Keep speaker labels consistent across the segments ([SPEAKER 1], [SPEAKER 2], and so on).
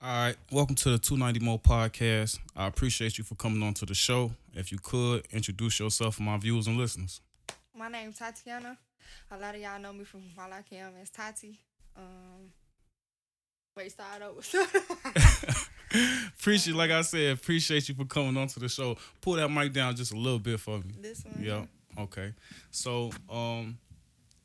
[SPEAKER 1] All right, welcome to the 290 Mo podcast. I appreciate you for coming on to the show. If you could introduce yourself for my viewers and listeners.
[SPEAKER 2] My name's Tatiana. A lot of y'all know me from While I Can as Tati. Um, wait, start over.
[SPEAKER 1] appreciate, like I said, appreciate you for coming on to the show. Pull that mic down just a little bit for me.
[SPEAKER 2] this one.
[SPEAKER 1] Yeah. Okay. So, um,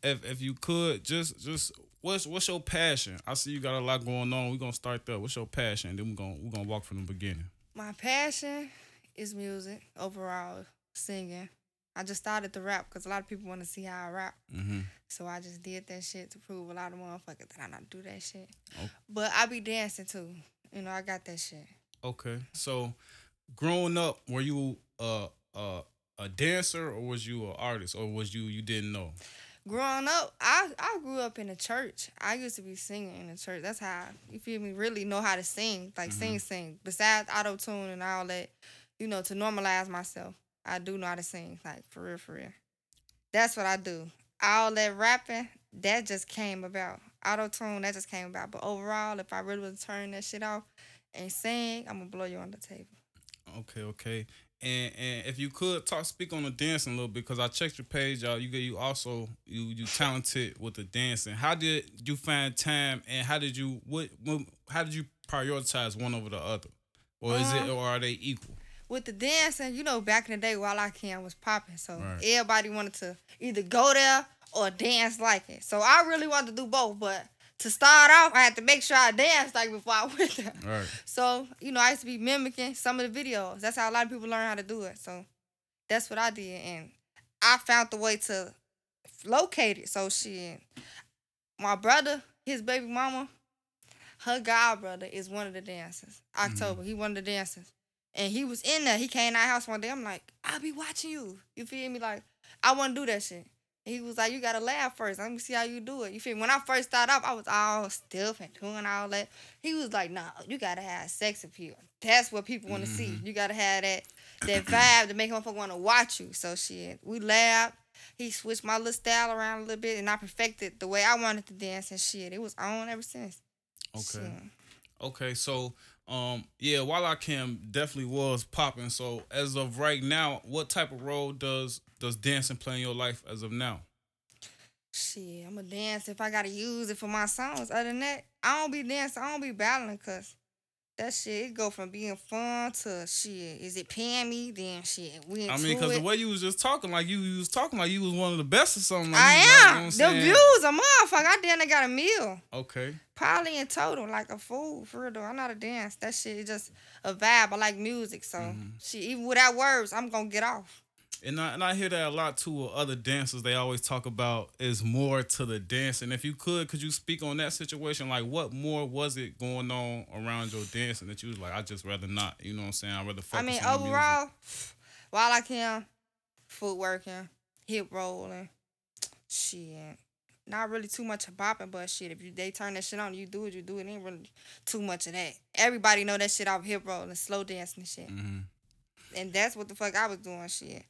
[SPEAKER 1] if if you could just just what's what's your passion? I see you got a lot going on. We're gonna start there. What's your passion? Then we're gonna we're gonna walk from the beginning.
[SPEAKER 2] My passion is music overall, singing. I just started to rap because a lot of people want to see how I rap.
[SPEAKER 1] Mm-hmm.
[SPEAKER 2] So I just did that shit to prove a lot of motherfuckers that I not do that shit.
[SPEAKER 1] Oh.
[SPEAKER 2] But I be dancing too. You know, I got that shit.
[SPEAKER 1] Okay. So, growing up, were you uh uh a dancer or was you an artist or was you you didn't know?
[SPEAKER 2] Growing up, I, I grew up in the church. I used to be singing in the church. That's how, you feel me, really know how to sing. Like, mm-hmm. sing, sing. Besides auto tune and all that, you know, to normalize myself, I do know how to sing. Like, for real, for real. That's what I do. All that rapping, that just came about. Auto tune, that just came about. But overall, if I really was to turn that shit off and sing, I'm to blow you on the table.
[SPEAKER 1] Okay, okay. And and if you could talk speak on the dancing a little bit because I checked your page out. You get you also you you talented with the dancing. How did you find time and how did you what, what how did you prioritize one over the other, or is it
[SPEAKER 2] Um,
[SPEAKER 1] or are they equal?
[SPEAKER 2] with the dancing, you know, back in the day, while I can was popping. So
[SPEAKER 1] Right.
[SPEAKER 2] everybody wanted to either go there or dance like it. So I really wanted to do both, but to start off, I had to make sure I danced like before I went there.
[SPEAKER 1] Right.
[SPEAKER 2] So you know, I used to be mimicking some of the videos. That's how a lot of people learn how to do it. So that's what I did, and I found the way to locate it. So shit, my brother, his baby mama, her god brother is one of the dancers. Mm-hmm. October, he one of the dancers, and he was in there. He came to our house one day. I'm like, I'll be watching you. You feel me? Like I want to do that shit. He was like, you gotta laugh first. Let me see how you do it. You feel me? When I first started off, I was all stiff and doing all that. He was like, nah, you gotta have sex appeal. That's what people want to see. Mm-hmm. You gotta have that that vibe to make motherfucker want to watch you. So shit, we laughed. He switched my little style around a little bit, and I perfected the way I wanted to dance and shit. It was on ever since.
[SPEAKER 1] Okay.
[SPEAKER 2] Shit.
[SPEAKER 1] Okay, so um yeah, while I can definitely was popping. So as of right now, what type of role does does dancing play in your life as of now?
[SPEAKER 2] Shit, I'ma dance if I gotta use it for my songs. Other than that, I don't be dancing. I don't be battling cause that shit it go from being fun to shit. Is it paying me? Then shit, we into
[SPEAKER 1] I mean, because the way you was just talking, like you, you was talking like you was one of the best or something. Like
[SPEAKER 2] I
[SPEAKER 1] you, like, you know
[SPEAKER 2] am. the views a motherfucker. I damn near got a meal.
[SPEAKER 1] Okay.
[SPEAKER 2] Probably in total, like a fool for real though. I'm not a dance. That shit is just a vibe. I like music, so
[SPEAKER 1] Mm-hmm.
[SPEAKER 2] shit. Even without words, I'm gonna get off.
[SPEAKER 1] And I, and I hear that a lot too with other dancers. They always talk about is more to the dance. And If you could, could you speak on that situation? Like, what more was it going on around your dancing that you was like, I just rather not. You know what I'm saying? I'd rather focus
[SPEAKER 2] I mean,
[SPEAKER 1] on the music.
[SPEAKER 2] overall, while I can, footworking, hip rolling, shit. Not really too much of bopping, but shit, if you they turn that shit on, you do it, you do it. Ain't really too much of that. Everybody know that shit off hip rolling, slow dancing and shit.
[SPEAKER 1] hmm
[SPEAKER 2] And that's what the fuck I was doing, shit.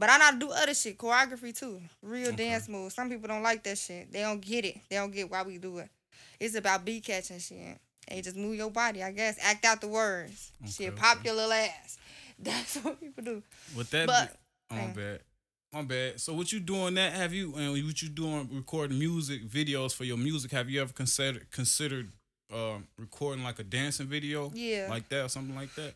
[SPEAKER 2] But I to do other shit, choreography too. Real
[SPEAKER 1] Okay.
[SPEAKER 2] dance moves. Some people don't like that shit. They don't get it. They don't get why we do it. It's about beat catching shit. And just move your body, I guess. Act out the words. shit,
[SPEAKER 1] Okay,
[SPEAKER 2] pop your little ass. That's what people do.
[SPEAKER 1] With that,
[SPEAKER 2] But-
[SPEAKER 1] be- oh, my
[SPEAKER 2] uh,
[SPEAKER 1] bad. My bad. So what you doing that? Have you and what you doing recording music videos for your music? Have you ever considered considered um, recording like a dancing video?
[SPEAKER 2] Yeah.
[SPEAKER 1] Like that or something like that?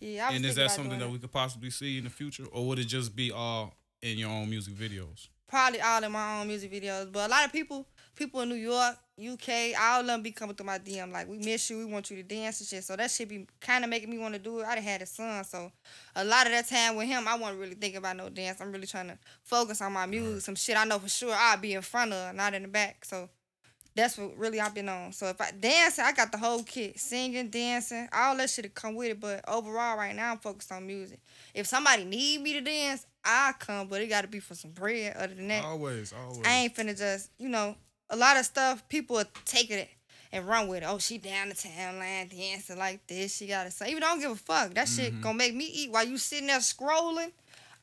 [SPEAKER 2] Yeah, I
[SPEAKER 1] and is that something that we could possibly see in the future, or would it just be all in your own music videos?
[SPEAKER 2] Probably all in my own music videos. But a lot of people, people in New York, UK, all of them be coming through my DM like, we miss you, we want you to dance and shit. So that shit be kind of making me want to do it. I done had a son, so a lot of that time with him, I wasn't really thinking about no dance. I'm really trying to focus on my music, some shit I know for sure I'll be in front of, not in the back. So that's what really I've been on. So if I dance, I got the whole kit, singing, dancing, all that shit to come with it. But overall, right now, I'm focused on music. If somebody need me to dance, I come, but it got to be for some bread. Other than that,
[SPEAKER 1] Always, always.
[SPEAKER 2] I ain't finna just, you know, a lot of stuff people are taking it and run with it. Oh, she down the town line dancing like this. She gotta say, even I don't give a fuck. That shit mm-hmm. gonna make me eat while you sitting there scrolling.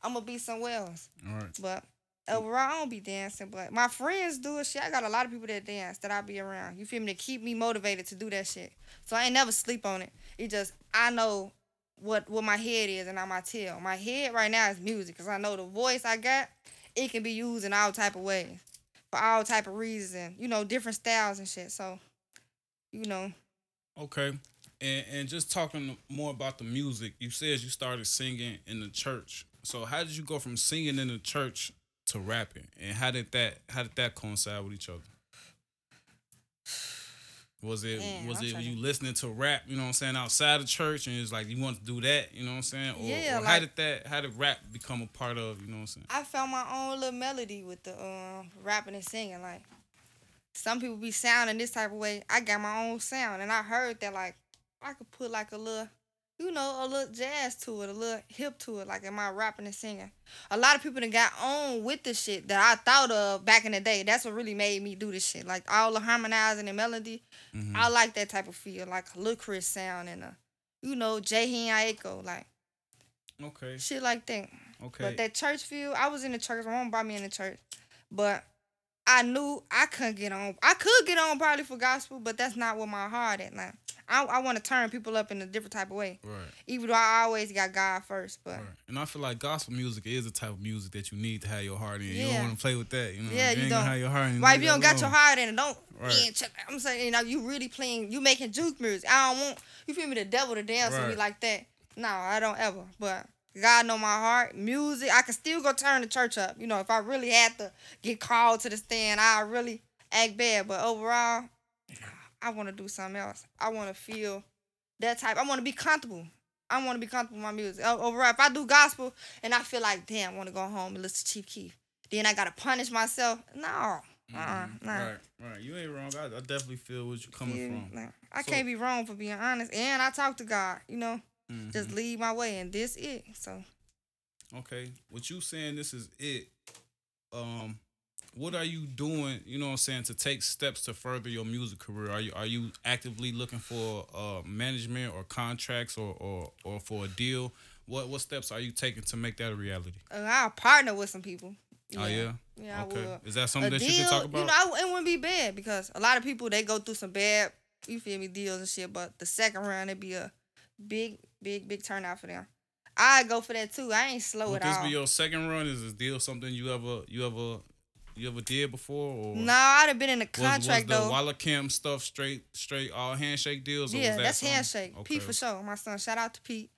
[SPEAKER 2] I'm gonna be somewhere else.
[SPEAKER 1] All right.
[SPEAKER 2] But Oh, Overall, I don't be dancing, but my friends do it. Shit, I got a lot of people that dance that I be around. You feel me? To keep me motivated to do that shit. So I ain't never sleep on it. It just I know what what my head is and not my tail. My head right now is music because I know the voice I got. It can be used in all type of ways for all type of reasons. You know, different styles and shit. So, you know,
[SPEAKER 1] Okay. And and just talking more about the music, you said you started singing in the church. So how did you go from singing in the church to rapping? And how did that how did that coincide with each other? Was it
[SPEAKER 2] Man,
[SPEAKER 1] was
[SPEAKER 2] I'm
[SPEAKER 1] it you
[SPEAKER 2] to-
[SPEAKER 1] listening to rap, you know what I'm saying, outside of church and it's like you want to do that, you know what I'm saying? Or,
[SPEAKER 2] Yeah,
[SPEAKER 1] or how did that how did rap become a part of, you know what I'm saying?
[SPEAKER 2] I found my own little melody with the um rapping and singing. Like some people be sounding this type of way. I got my own sound, and I heard that like I could put like a little, you know, a little jazz to it, a little hip to it, like in my rapping and singing. A lot of people that got on with the shit that I thought of back in the day. That's what really made me do this shit. Like all the harmonizing and melody.
[SPEAKER 1] Mhm.
[SPEAKER 2] I like that type of feel, like a Lil Chris sound and a, you know, Jhené Aiko, like
[SPEAKER 1] Okay.
[SPEAKER 2] shit like that.
[SPEAKER 1] Okay.
[SPEAKER 2] But that church feel, I was in the church. My mom brought me in the church, but I knew I couldn't get on. I could get on probably for gospel, but that's not what my heart at. Like I, I want to turn people up in a different type of way.
[SPEAKER 1] right.
[SPEAKER 2] Even though I always got God first, but
[SPEAKER 1] Right. And I feel like gospel music is the type of music that you need to have your heart in. You don't want to play with that. You know,
[SPEAKER 2] Yeah, you
[SPEAKER 1] ain't
[SPEAKER 2] don't.
[SPEAKER 1] have your heart in.
[SPEAKER 2] right, if you don't got your heart in it, don't.
[SPEAKER 1] Right.
[SPEAKER 2] Check, I'm saying, you know, you really playing, you making juke music. I don't want you feel me, the devil to dance with me like that. No, I don't ever. But God know my heart, music. I can still go turn the church up. You know, if I really had to get called to the stand, I really act bad. But overall, I want to do something else. I want to feel that type. I want to be comfortable. I want to be comfortable with my music. Overall, if I do gospel and I feel like, damn, I want to go home and listen to Chief Keef, then I gotta punish myself. No, uh, uh
[SPEAKER 1] Mhm.
[SPEAKER 2] nah.
[SPEAKER 1] Right, right. You ain't wrong. I, I definitely feel what you're coming
[SPEAKER 2] Yeah,
[SPEAKER 1] from.
[SPEAKER 2] nah. I
[SPEAKER 1] So-
[SPEAKER 2] can't be wrong for being honest. And I talk to God, you know,
[SPEAKER 1] Mhm.
[SPEAKER 2] just lead my way, and this it. So
[SPEAKER 1] Okay. What you saying this is it. Um what are you doing, you know what I'm saying, to take steps to further your music career? Are you are you actively looking for uh management or contracts or or, or for a deal? What what steps are you taking to make that a reality?
[SPEAKER 2] uh, I'll partner with some people.
[SPEAKER 1] Oh yeah?
[SPEAKER 2] yeah, I
[SPEAKER 1] okay. Is that
[SPEAKER 2] A
[SPEAKER 1] something that
[SPEAKER 2] deal,
[SPEAKER 1] you can talk about?
[SPEAKER 2] you know, I, it wouldn't be bad because a lot of people they go through some bad, you feel me, deals and shit. But the second round it'd be a big, big, big turnout for them. I go for that too. I ain't slow
[SPEAKER 1] Would
[SPEAKER 2] at
[SPEAKER 1] this
[SPEAKER 2] all.
[SPEAKER 1] be your second run? Is this deal something you ever you ever you ever did before or
[SPEAKER 2] no, I'd have been in the
[SPEAKER 1] was, was
[SPEAKER 2] contract
[SPEAKER 1] the
[SPEAKER 2] though.
[SPEAKER 1] Walla Camp stuff straight straight all handshake deals?
[SPEAKER 2] Yeah,
[SPEAKER 1] was that
[SPEAKER 2] that's
[SPEAKER 1] something-
[SPEAKER 2] handshake.
[SPEAKER 1] Okay.
[SPEAKER 2] Pete for sure. My son, shout out to Pete.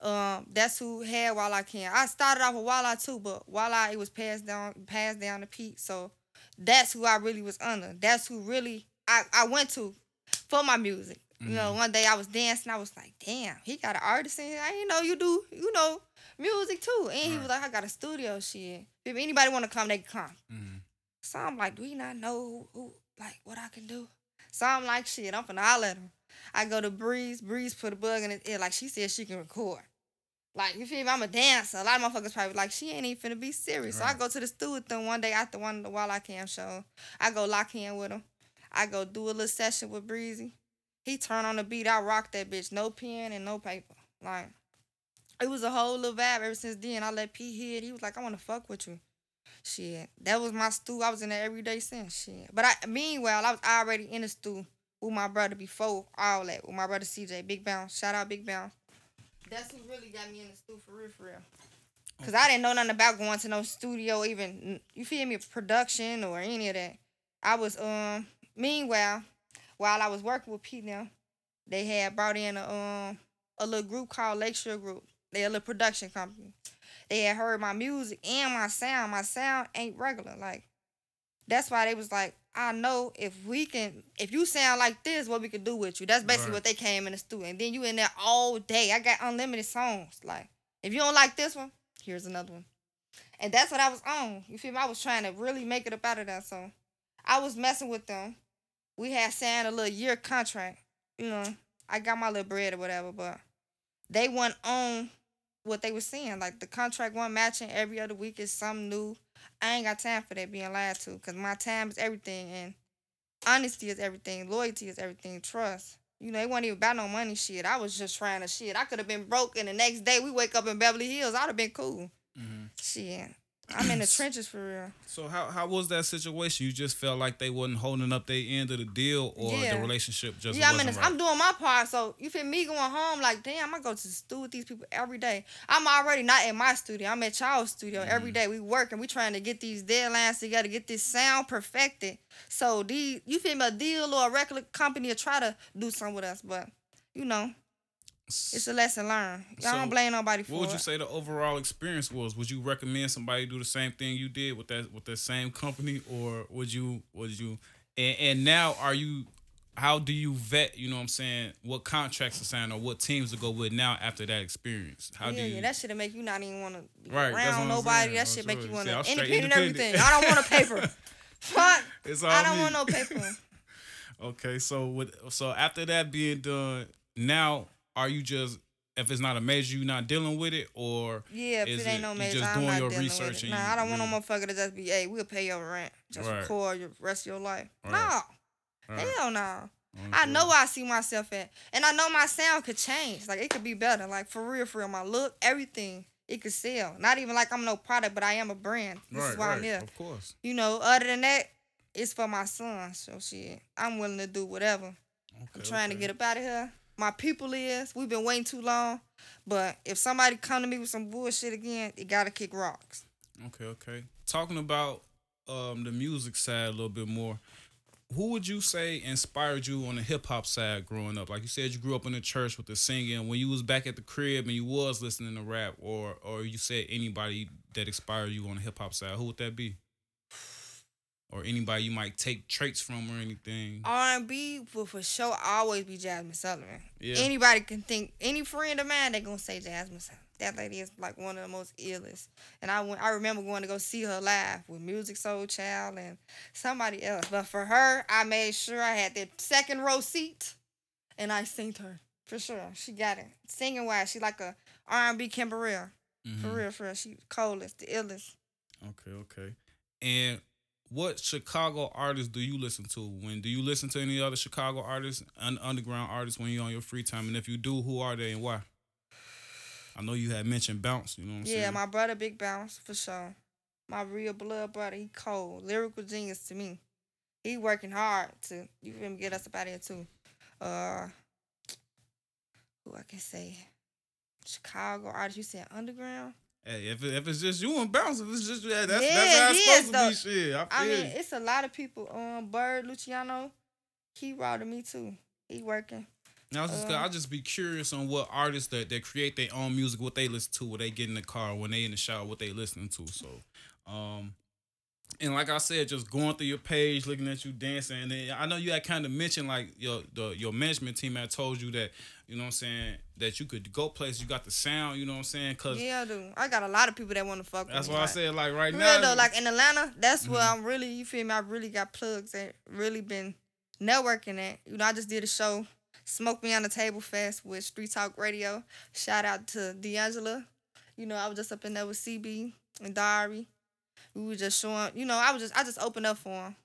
[SPEAKER 2] Um, that's who had Walla Can. I started off with Walla too, but Walla it was passed down passed down to Pete. So that's who I really was under. That's who really I, I went to for my music. You
[SPEAKER 1] Mm-hmm.
[SPEAKER 2] know, one day I was dancing, I was like, damn, he got an artist in here. I didn't know you do, you know, music too. And he was like, I got a studio shit. If anybody wanna come, they can come.
[SPEAKER 1] Mhm.
[SPEAKER 2] So I'm like, do you not know who, who, like what I can do? So I'm like, shit, I'm finna holler at him. I go to Breeze. Breeze put a bug in his ear. Like she said she can record. Like, you feel me? I'm a dancer. A lot of motherfuckers probably like, she ain't even finna be serious. So I go to the studio with them one day after one of the While I Can show. I go lock in with him. I go do a little session with Breezy. He turn on the beat. I rock that bitch. No pen and no paper. Like, it was a whole little vibe ever since then. I let P hit. He was like, I want to fuck with you. Shit. That was my stew. I was in there every day since. Shit. But I meanwhile, I was already in the stew with my brother before all that. With my brother CJ. Big Bounce. Shout out Big Bounce. That's who really got me in the stew for real, for real. Cause I didn't know nothing about going to no studio, even you feel me, production or any of that. I was um. Meanwhile, while I was working with Pete now, they had brought in a um a little group called Lakeshore Group. They a little production company. They had heard my music and my sound. My sound ain't regular. Like that's why they was like, I know if we can, if you sound like this, what we could do with you. That's basically
[SPEAKER 1] Right.
[SPEAKER 2] what they came in the studio. And then you in there all day. I got unlimited songs. Like if you don't like this one, here's another one. And that's what I was on. You feel me? I was trying to really make it up out of that. So I was messing with them. We had signed a little year contract. You know, I got my little bread or whatever, but they went on what they were saying. Like the contract one matching every other week is something new. I ain't got time for that being lied to because my time is everything and honesty is everything. Loyalty is everything. Trust. You know, it wasn't even about no money shit. I was just trying to shit. I could have been broke and the next day we wake up in Beverly Hills. I'd have been cool.
[SPEAKER 1] Mhm.
[SPEAKER 2] Shit. I'm in the trenches for real.
[SPEAKER 1] So how how was that situation? You just felt like they wasn't holding up their end of the deal, or
[SPEAKER 2] Yeah.
[SPEAKER 1] the relationship just
[SPEAKER 2] yeah, I'm
[SPEAKER 1] wasn't
[SPEAKER 2] in. This,
[SPEAKER 1] right?
[SPEAKER 2] I'm doing my part. So you feel me going home? Like, damn, I go to the studio with these people every day. I'm already not in my studio. I'm at y'all's studio every
[SPEAKER 1] Mm.
[SPEAKER 2] day. We working. We trying to get these deadlines together, get this sound perfected. So these, you feel me? A deal or a record company will try to do something with us, but you know, it's a lesson learned. I
[SPEAKER 1] So,
[SPEAKER 2] don't blame nobody for it.
[SPEAKER 1] What would you say the overall experience was? Would you recommend somebody do the same thing you did with that with that same company, or would you would you? And, and now, are you? How do you vet? You know what I'm saying? What contracts to sign or what teams to go with now after that experience? How
[SPEAKER 2] yeah,
[SPEAKER 1] do you?
[SPEAKER 2] yeah, that should make you not even want to be
[SPEAKER 1] Right,
[SPEAKER 2] around nobody.
[SPEAKER 1] saying.
[SPEAKER 2] That oh,
[SPEAKER 1] I'm
[SPEAKER 2] shit make you want to independent,
[SPEAKER 1] independent.
[SPEAKER 2] everything. I don't want a paper. Fuck.
[SPEAKER 1] it's all
[SPEAKER 2] I don't
[SPEAKER 1] me.
[SPEAKER 2] want no paper.
[SPEAKER 1] Okay, so with so after that being done, now are you just if it's not a major, you not dealing with it, or
[SPEAKER 2] Yeah, if it ain't
[SPEAKER 1] it-
[SPEAKER 2] no major,
[SPEAKER 1] just
[SPEAKER 2] I'm
[SPEAKER 1] doing
[SPEAKER 2] not
[SPEAKER 1] your
[SPEAKER 2] dealing
[SPEAKER 1] research
[SPEAKER 2] with it. Nah,
[SPEAKER 1] you
[SPEAKER 2] I don't want no motherfucker to just be, hey, we'll pay your rent. Just
[SPEAKER 1] Right.
[SPEAKER 2] record your rest of your life.
[SPEAKER 1] Right.
[SPEAKER 2] No.
[SPEAKER 1] Right.
[SPEAKER 2] Hell no. I know where I see myself at. And I know my sound could change. Like it could be better. Like for real, for real. My look, everything. It could sell. Not even like I'm no product, but I am a brand. This
[SPEAKER 1] right,
[SPEAKER 2] is why
[SPEAKER 1] right,
[SPEAKER 2] I'm here.
[SPEAKER 1] Of course.
[SPEAKER 2] You know, other than that, it's for my son. So shit. I'm willing to do whatever.
[SPEAKER 1] Okay,
[SPEAKER 2] I'm trying to get up out of here. My people is. We've been waiting too long. But if somebody come to me with some bullshit again, it gotta kick rocks.
[SPEAKER 1] Okay, okay. Talking about um the music side a little bit more. Who would you say inspired you on the hip hop side growing up? Like you said, you grew up in the church with the singing. When you was back at the crib and you was listening to rap, or or you said anybody that inspired you on the hip hop side, who would that be? Or anybody you might take traits from or anything?
[SPEAKER 2] R and B will for sure always be Jazmine Sullivan.
[SPEAKER 1] Yeah.
[SPEAKER 2] Anybody can think any friend of mine they gonna say Jazmine Sullivan. That lady is like one of the most illest. And I went I remember going to go see her live with Musiq Soulchild and somebody else. But for her, I made sure I had that second row seat and I synced her. For sure. She got it. Singing wise, she like a R and B Kim Burrell. For
[SPEAKER 1] mm-hmm.
[SPEAKER 2] real, for real. She coldest, the illest.
[SPEAKER 1] Okay, okay. And what Chicago artists do you listen to? When do you listen to any other Chicago artists, and underground artists, when you're on your free time? And if you do, who are they and why? I know you had mentioned Bounce. You know what I'm
[SPEAKER 2] Yeah,
[SPEAKER 1] saying?
[SPEAKER 2] my brother Big Bounce for sure. My real blood brother, he cold, lyrical genius to me. He working hard to you feel me get us up out of here too. Uh, who I can say, Chicago artist. You said underground.
[SPEAKER 1] Hey, if, if it's just you and Bounce, if it's just yeah, that's
[SPEAKER 2] Yeah,
[SPEAKER 1] that's how it's
[SPEAKER 2] it
[SPEAKER 1] supposed
[SPEAKER 2] is,
[SPEAKER 1] to be. Shit, I,
[SPEAKER 2] I mean, it's a lot of people. Um, Bird Luciano, he routed me too. He working.
[SPEAKER 1] Now, I just,
[SPEAKER 2] uh,
[SPEAKER 1] I'll just be curious on what artists that, that create their own music, what they listen to, when they get in the car, when they in the shower, what they listening to. So, um, and like I said, just going through your page, looking at you dancing, and then I know you had kind of mentioned like your the your management team had told you that you know what I'm saying that you could go places, you got the sound, you know what I'm saying, cause
[SPEAKER 2] Yeah, I do. I got a lot of people that want to fuck
[SPEAKER 1] that's
[SPEAKER 2] with me.
[SPEAKER 1] why I said like right now,
[SPEAKER 2] though, like in Atlanta, that's where
[SPEAKER 1] Mhm.
[SPEAKER 2] I'm really, you feel me? I really got plugs and really been networking at. You know, I just did a show, Smoke Me on the Table Fest with Street Talk Radio. Shout out to D'Angela. You know, I was just up in there with CB and Diary. We were just showing, you know, I was just, I just opened up for him.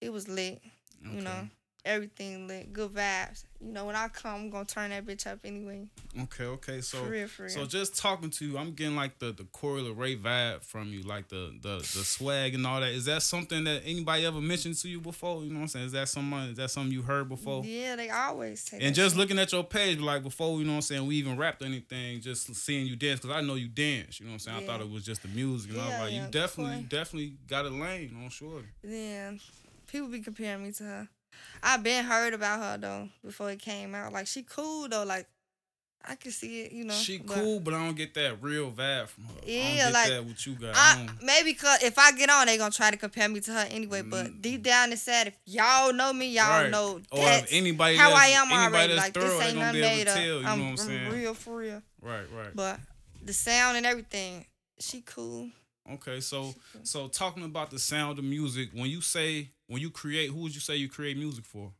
[SPEAKER 2] It was lit, you know, everything lit, good vibes. You know, when I come, I'm gonna turn that bitch up anyway.
[SPEAKER 1] okay, okay, so.
[SPEAKER 2] for real, for real.
[SPEAKER 1] So just talking to you, I'm getting like the the Coi Leray vibe from you, like the the the swag and all that. Is that something that anybody ever mentioned to you before? You know what I'm saying? Is that someone? Is that something you heard before?
[SPEAKER 2] yeah, they always take.
[SPEAKER 1] And just
[SPEAKER 2] shit.
[SPEAKER 1] looking at your page, like before, you know what I'm saying, we even rapped anything, just seeing you dance, because I know you dance, you know what I'm saying? I thought it was just the music, and I was like,
[SPEAKER 2] yeah,
[SPEAKER 1] you definitely, you definitely got a lane, on sure.
[SPEAKER 2] Yeah, people be comparing me to her. I been heard about her though before it came out. Like she cool though. Like I can see it, you know.
[SPEAKER 1] she
[SPEAKER 2] but
[SPEAKER 1] cool, but I don't get that real vibe from her.
[SPEAKER 2] Yeah, like,
[SPEAKER 1] that what you got. I
[SPEAKER 2] I maybe cause if I get on, they gonna try to compare me to her anyway. But
[SPEAKER 1] Mm.
[SPEAKER 2] deep down inside, if y'all know me, y'all
[SPEAKER 1] Right.
[SPEAKER 2] know
[SPEAKER 1] or if anybody
[SPEAKER 2] how I am
[SPEAKER 1] anybody
[SPEAKER 2] already. Like
[SPEAKER 1] thorough,
[SPEAKER 2] this ain't nothing made up.
[SPEAKER 1] tell, you
[SPEAKER 2] I'm,
[SPEAKER 1] what I'm saying?
[SPEAKER 2] I'm real for real.
[SPEAKER 1] Right, right.
[SPEAKER 2] But the sound and everything, she cool.
[SPEAKER 1] Okay, so so talking about the sound of music, when you say when you create, who would you say you create music for?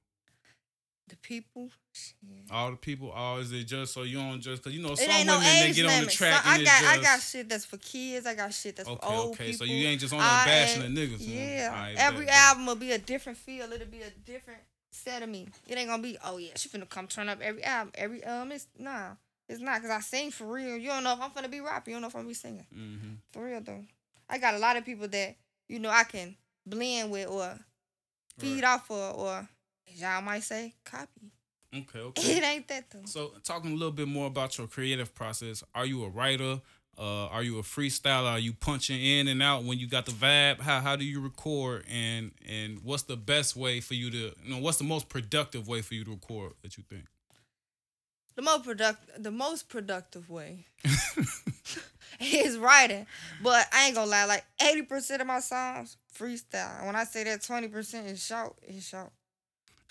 [SPEAKER 2] The people. shit.
[SPEAKER 1] All the people, or is it just so you don't just because you know some women
[SPEAKER 2] no
[SPEAKER 1] they get on the
[SPEAKER 2] limit.
[SPEAKER 1] track
[SPEAKER 2] So I got
[SPEAKER 1] it's
[SPEAKER 2] I got shit that's for kids. I got shit that's
[SPEAKER 1] okay,
[SPEAKER 2] for old people.
[SPEAKER 1] okay.
[SPEAKER 2] people.
[SPEAKER 1] So you ain't just on there bashing the niggas.
[SPEAKER 2] Yeah.
[SPEAKER 1] Alright,
[SPEAKER 2] Every
[SPEAKER 1] bet, bet.
[SPEAKER 2] album will be a different feel. It'll be a different set of me. It ain't gonna be, oh yeah, she finna come turn up every album. Every um it's nah. It's not cause I sing for real. You don't know if I'm finna be rapping. You don't know if I'm gonna be singing.
[SPEAKER 1] Mhm.
[SPEAKER 2] For real though. I got a lot of people that you know I can blend with or feed off of, or y'all might say copy.
[SPEAKER 1] Okay, okay.
[SPEAKER 2] It ain't that though.
[SPEAKER 1] So, talking a little bit more about your creative process. Are you a writer? Uh, are you a freestyler? Are you punching in and out when you got the vibe? How how do you record? And and what's the best way for you to you know what's the most productive way for you to record that you think?
[SPEAKER 2] The most product, the most productive way is writing. But I ain't gonna lie, like eighty percent of my songs freestyle. When I say that twenty percent is short, it's short.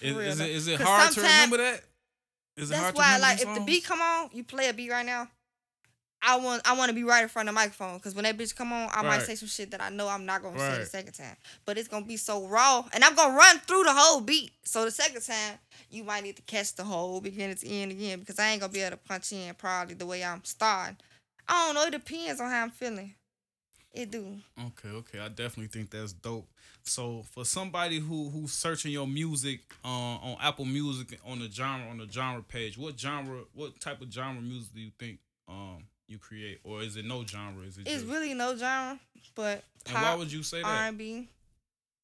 [SPEAKER 1] Is, is it is it hard to remember that? Is it
[SPEAKER 2] That's
[SPEAKER 1] hard to
[SPEAKER 2] why, like, if the beat come on, you play a beat right now. I want, I want to be right in front of the microphone because when that bitch come on, I might say some shit that I know I'm not gonna say the second time. But it's gonna be so raw, and I'm gonna run through the whole beat. So the second time, you might need to catch the whole beginning to end again because I ain't gonna be able to punch in probably the way I'm starting. I don't know. It depends on how I'm feeling. It do.
[SPEAKER 1] Okay, okay. I definitely think that's dope. So for somebody who who's searching your music uh, on Apple Music on the genre on the genre page, what genre, what type of genre music do you think um you create, or is it no genre? Is it
[SPEAKER 2] It's
[SPEAKER 1] just,
[SPEAKER 2] really no genre, but
[SPEAKER 1] and why would you say that?
[SPEAKER 2] R&B.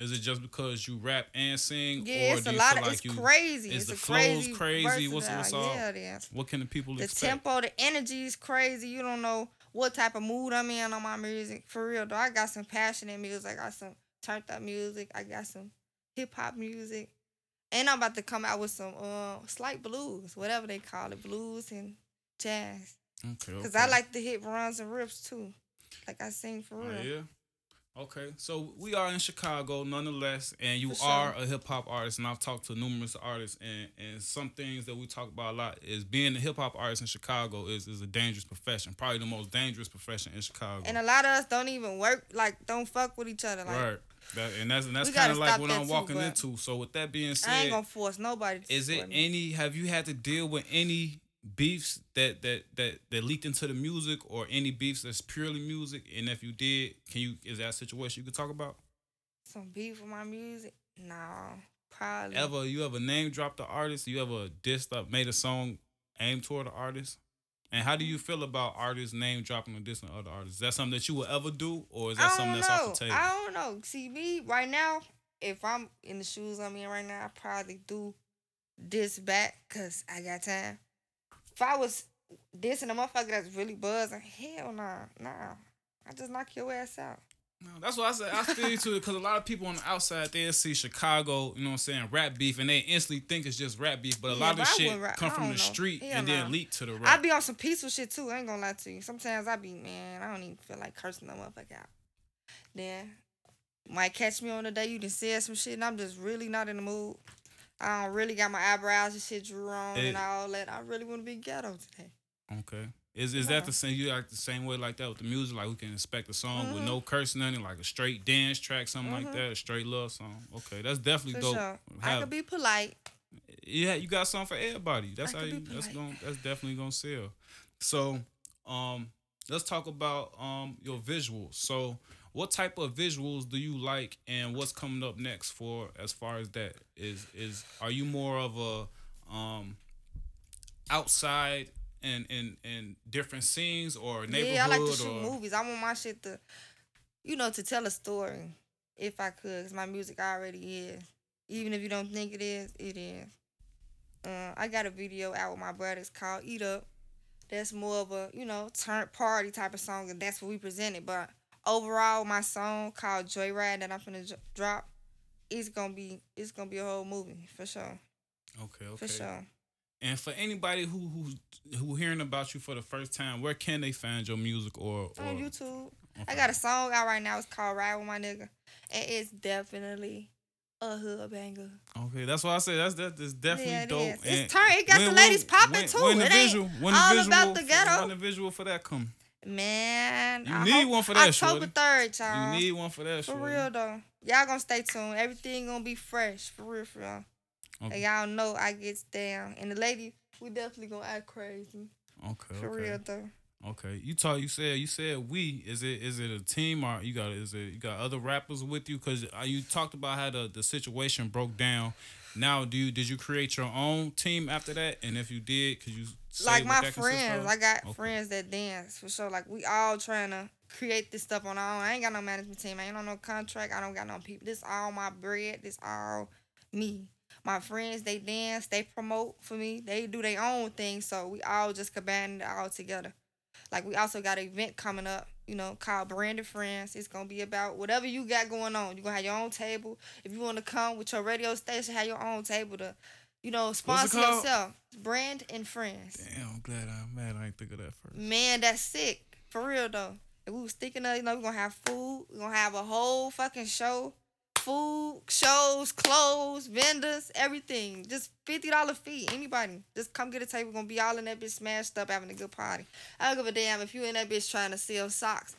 [SPEAKER 1] Is it just because you rap and sing,
[SPEAKER 2] Yeah,
[SPEAKER 1] or
[SPEAKER 2] it's
[SPEAKER 1] do
[SPEAKER 2] a
[SPEAKER 1] you
[SPEAKER 2] lot of.
[SPEAKER 1] like
[SPEAKER 2] it's
[SPEAKER 1] you?
[SPEAKER 2] crazy.
[SPEAKER 1] is
[SPEAKER 2] it's
[SPEAKER 1] the
[SPEAKER 2] a
[SPEAKER 1] flows
[SPEAKER 2] crazy.
[SPEAKER 1] crazy? What's- what's all-
[SPEAKER 2] Yeah.
[SPEAKER 1] What can the people
[SPEAKER 2] The
[SPEAKER 1] expect?
[SPEAKER 2] tempo, the energy is crazy. You don't know what type of mood I'm in on my music. For real though, I got some passionate music. I got some turned up music. I got some hip hop music. And I'm about to come out with some uh slight blues, whatever they call it, blues and jazz.
[SPEAKER 1] Okay,
[SPEAKER 2] Cause
[SPEAKER 1] okay.
[SPEAKER 2] I like to hit runs and rips too. Like I sing for
[SPEAKER 1] Oh,
[SPEAKER 2] real.
[SPEAKER 1] yeah. Okay, so we are in Chicago nonetheless, and you
[SPEAKER 2] sure.
[SPEAKER 1] are a hip hop artist, and I've talked to numerous artists, and and some things that we talk about a lot is being a hip hop artist in Chicago is is a dangerous profession, probably the most dangerous profession in Chicago.
[SPEAKER 2] And a lot of us don't even work, like don't fuck with each other. Like
[SPEAKER 1] right, that, and that's and that's kind of like what I'm
[SPEAKER 2] too,
[SPEAKER 1] walking into. So with that being said,
[SPEAKER 2] I ain't gonna force nobody. To
[SPEAKER 1] is it
[SPEAKER 2] me.
[SPEAKER 1] any? Have you had to deal with any beefs that that that that leaked into the music, or any beefs that's purely music? And if you did, can you is that a situation you could talk about?
[SPEAKER 2] some beef with my music? No, probably.
[SPEAKER 1] Ever you ever name dropped the artist? You ever dissed up, made a song aimed toward the artist? And how do you feel about artists name dropping or dissing other artists? Is that something that you will ever do, or is that something that's
[SPEAKER 2] know.
[SPEAKER 1] off the table?
[SPEAKER 2] I don't know. See me right now. If I'm in the shoes I'm in right now, I probably do this back because I got time. If I was dissing a motherfucker that's really buzzing, hell nah, nah. I just knock your ass out.
[SPEAKER 1] No, that's what I said. I feel you too, because a lot of people on the outside they see Chicago, you know what I'm saying, rap beef, and they instantly think it's just rap beef. But a
[SPEAKER 2] Yeah,
[SPEAKER 1] lot of this shit
[SPEAKER 2] rap-
[SPEAKER 1] come from the
[SPEAKER 2] know.
[SPEAKER 1] street
[SPEAKER 2] Hell
[SPEAKER 1] and
[SPEAKER 2] nah.
[SPEAKER 1] then leak to the rap.
[SPEAKER 2] I be on some peaceful shit too. I ain't gonna lie to you. Sometimes I be man, I don't even feel like cursing no motherfucker out. Then might catch me on the day you done said some shit and I'm just really not in the mood. I don't really got my eyebrows and shit
[SPEAKER 1] It-
[SPEAKER 2] and all that. I really want to be ghetto today.
[SPEAKER 1] Okay. Is is that the same? You act the same way like that with the music? Like we can expect a song with
[SPEAKER 2] Mhm.
[SPEAKER 1] no cursing in it, like a straight dance track, something like
[SPEAKER 2] Mhm.
[SPEAKER 1] that, a straight love song. Okay, that's definitely
[SPEAKER 2] For
[SPEAKER 1] dope.
[SPEAKER 2] sure. I could be polite.
[SPEAKER 1] yeah, you got something for everybody. That's
[SPEAKER 2] I
[SPEAKER 1] how you. That's going. That's definitely gonna sell. So, um, let's talk about um your visuals. So, what type of visuals do you like, and what's coming up next for as far as that is is are you more of a um outside and in in different scenes or neighborhood
[SPEAKER 2] Yeah, I like to shoot
[SPEAKER 1] or
[SPEAKER 2] movies. I want my shit to, you know, to tell a story. If I could because my music already is. Even if you don't think it is, it is. Uh, I got a video out with my brothers called "Eat Up." That's more of a, you know, turn party type of song, and that's what we presented. But overall, my song called "Joyride" that I'm gonna drop, it's gonna be, it's gonna be a whole movie for sure,
[SPEAKER 1] okay okay
[SPEAKER 2] for sure.
[SPEAKER 1] and for anybody who who who hearing about you for the first time where can they find your music or, or
[SPEAKER 2] On YouTube. I got a song out right now. It's called "Ride with My Nigga," and it's definitely a hood banger.
[SPEAKER 1] Okay, that's why I said that's that is definitely
[SPEAKER 2] Yeah, it
[SPEAKER 1] dope.
[SPEAKER 2] is. It's turn- it got the ladies popping, too.
[SPEAKER 1] When the
[SPEAKER 2] It ain't
[SPEAKER 1] visual, when the
[SPEAKER 2] all
[SPEAKER 1] visual,
[SPEAKER 2] about the ghetto.
[SPEAKER 1] When the visual for that come,
[SPEAKER 2] Man,
[SPEAKER 1] You
[SPEAKER 2] I
[SPEAKER 1] need one for that,
[SPEAKER 2] October third, y'all.
[SPEAKER 1] you need one for that.
[SPEAKER 2] for
[SPEAKER 1] shorty.
[SPEAKER 2] real though. Y'all gonna stay tuned. Everything gonna be fresh, for real, for real.
[SPEAKER 1] Okay.
[SPEAKER 2] y'all know I gets down, and the lady, we definitely gonna act crazy,
[SPEAKER 1] Okay,
[SPEAKER 2] for
[SPEAKER 1] okay,
[SPEAKER 2] real though.
[SPEAKER 1] okay. You talk. You said you said we. Is it is it a team or you got is it you got other rappers with you? Cause uh, you talked about how the, the situation broke down. Now, do you did you create your own team after that? And if you did, could you
[SPEAKER 2] like my friends. I got
[SPEAKER 1] Okay.
[SPEAKER 2] friends that dance for sure. Like we all trying to create this stuff on our own. I ain't got no management team. I ain't on no contract. I don't got no people. This all my bread. This all me. My friends, they dance, they promote for me. They do their own thing. So we all just combine it all together. Like we also got an event coming up, you know, called Branded Friends. It's gonna be about whatever you got going on. You're gonna have your own table. If you wanna come with your radio station, have your own table to, you know, sponsor yourself. Brand and Friends.
[SPEAKER 1] Damn, I'm glad I'm mad I ain't think of that first.
[SPEAKER 2] Man, that's sick. For real though. If we was thinking of, you know, we're gonna have food, we're gonna have a whole fucking show. Food, shows, clothes, vendors, everything. Just fifty dollar fee. Anybody. Just come get a table. We're gonna be all in that bitch smashed up having a good party. I don't give a damn if you in that bitch trying to sell socks.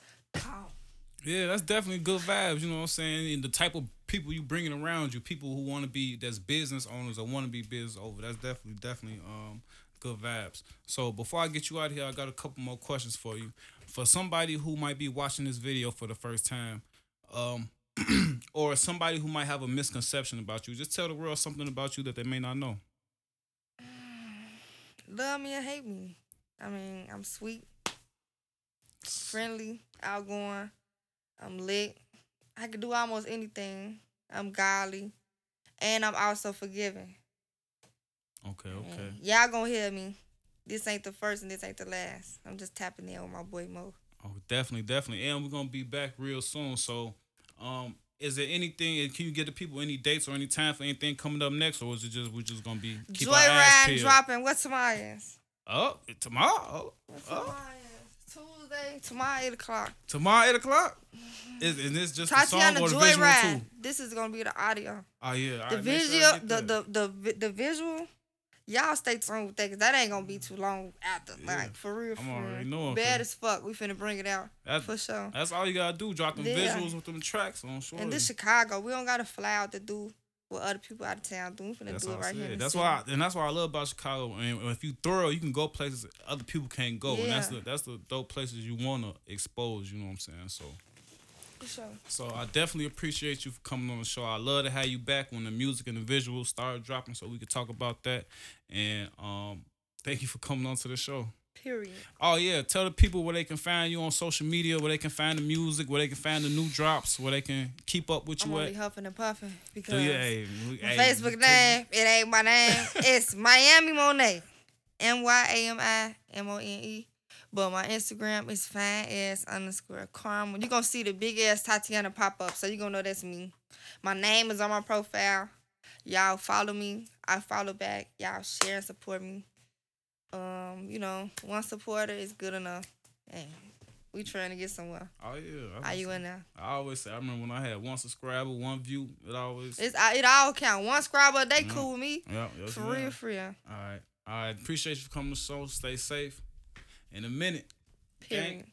[SPEAKER 1] Yeah, that's definitely good vibes. You know what I'm saying? And the type of people you bringing around you, people who want to be that's business owners or want to be business over. That's definitely definitely um good vibes. So before I get you out here, I got a couple more questions for you. For somebody who might be watching this video for the first time, um, or somebody who might have a misconception about you, just tell the world something about you that they may not know.
[SPEAKER 2] Love me or hate me. I mean, I'm sweet, friendly, outgoing. I'm lit. I can do almost anything. I'm godly. And I'm also forgiving.
[SPEAKER 1] Okay, okay.
[SPEAKER 2] And Y'all gonna hear me. This ain't the first and this ain't the last. I'm just tapping in with my boy Mo.
[SPEAKER 1] Oh, definitely, definitely. And we're gonna be back real soon. So, um, is there anything? Can you get the people any dates or any time for anything coming up next, or is it just we're just gonna be keep our ass peeled?
[SPEAKER 2] dropping. What's tomorrow is?
[SPEAKER 1] Oh, tomorrow.
[SPEAKER 2] What's
[SPEAKER 1] Oh.
[SPEAKER 2] tomorrow is? Tuesday. Tomorrow eight o'clock.
[SPEAKER 1] Tomorrow eight o'clock. Is, is this just the song or the visual too?
[SPEAKER 2] This is gonna be the audio.
[SPEAKER 1] Oh yeah.
[SPEAKER 2] the
[SPEAKER 1] alright, make sure
[SPEAKER 2] visual, the, the the the visual, y'all stay tuned with that because that ain't gonna be too long after.
[SPEAKER 1] Yeah.
[SPEAKER 2] Like for real, for
[SPEAKER 1] I'm already knowing,
[SPEAKER 2] Bad as fuck. We finna bring it out
[SPEAKER 1] That's,
[SPEAKER 2] for sure.
[SPEAKER 1] that's all you gotta do. Drop them
[SPEAKER 2] Yeah.
[SPEAKER 1] visuals with them tracks on sure.
[SPEAKER 2] And this Chicago, we don't gotta fly out to do what other people out of town do. We finna
[SPEAKER 1] That's
[SPEAKER 2] do it right here.
[SPEAKER 1] That's
[SPEAKER 2] city.
[SPEAKER 1] why, I, and that's why I love about Chicago. I And if you thorough, you can go places other people can't go, and that's the that's the dope places you wanna expose. You know what I'm saying? So.
[SPEAKER 2] For sure.
[SPEAKER 1] So I definitely appreciate you for coming on the show. I love to have you back when the music and the visuals start dropping, so we could talk about that. And um, thank you for coming on to the show.
[SPEAKER 2] Period.
[SPEAKER 1] Oh yeah, tell the people where they can find you on social media, where they can find the music, where they can find the new drops, where they can keep up with you.
[SPEAKER 2] I'm
[SPEAKER 1] at.
[SPEAKER 2] huffing and puffing because
[SPEAKER 1] yeah, hey, we- hey,
[SPEAKER 2] Facebook name, it ain't my name. it's Miami Monet. M Y A M I M O N E. But my Instagram is fine as underscore karma. You're gonna see the big ass Tatiana pop up, so you're gonna know that's me. My name is on my profile. Y'all follow me. I follow back. Y'all share and support me. Um, you know, one supporter is good enough. And we trying to get somewhere.
[SPEAKER 1] Oh yeah. I
[SPEAKER 2] How you in there?
[SPEAKER 1] I always say I remember when I had one subscriber, one view. It always.
[SPEAKER 2] It's it all count. One subscriber they
[SPEAKER 1] Yeah.
[SPEAKER 2] cool with me.
[SPEAKER 1] yeah, yes,
[SPEAKER 2] For real, for real.
[SPEAKER 1] All right. All right. Appreciate you for coming to the show. Stay safe. In a minute.
[SPEAKER 2] Period.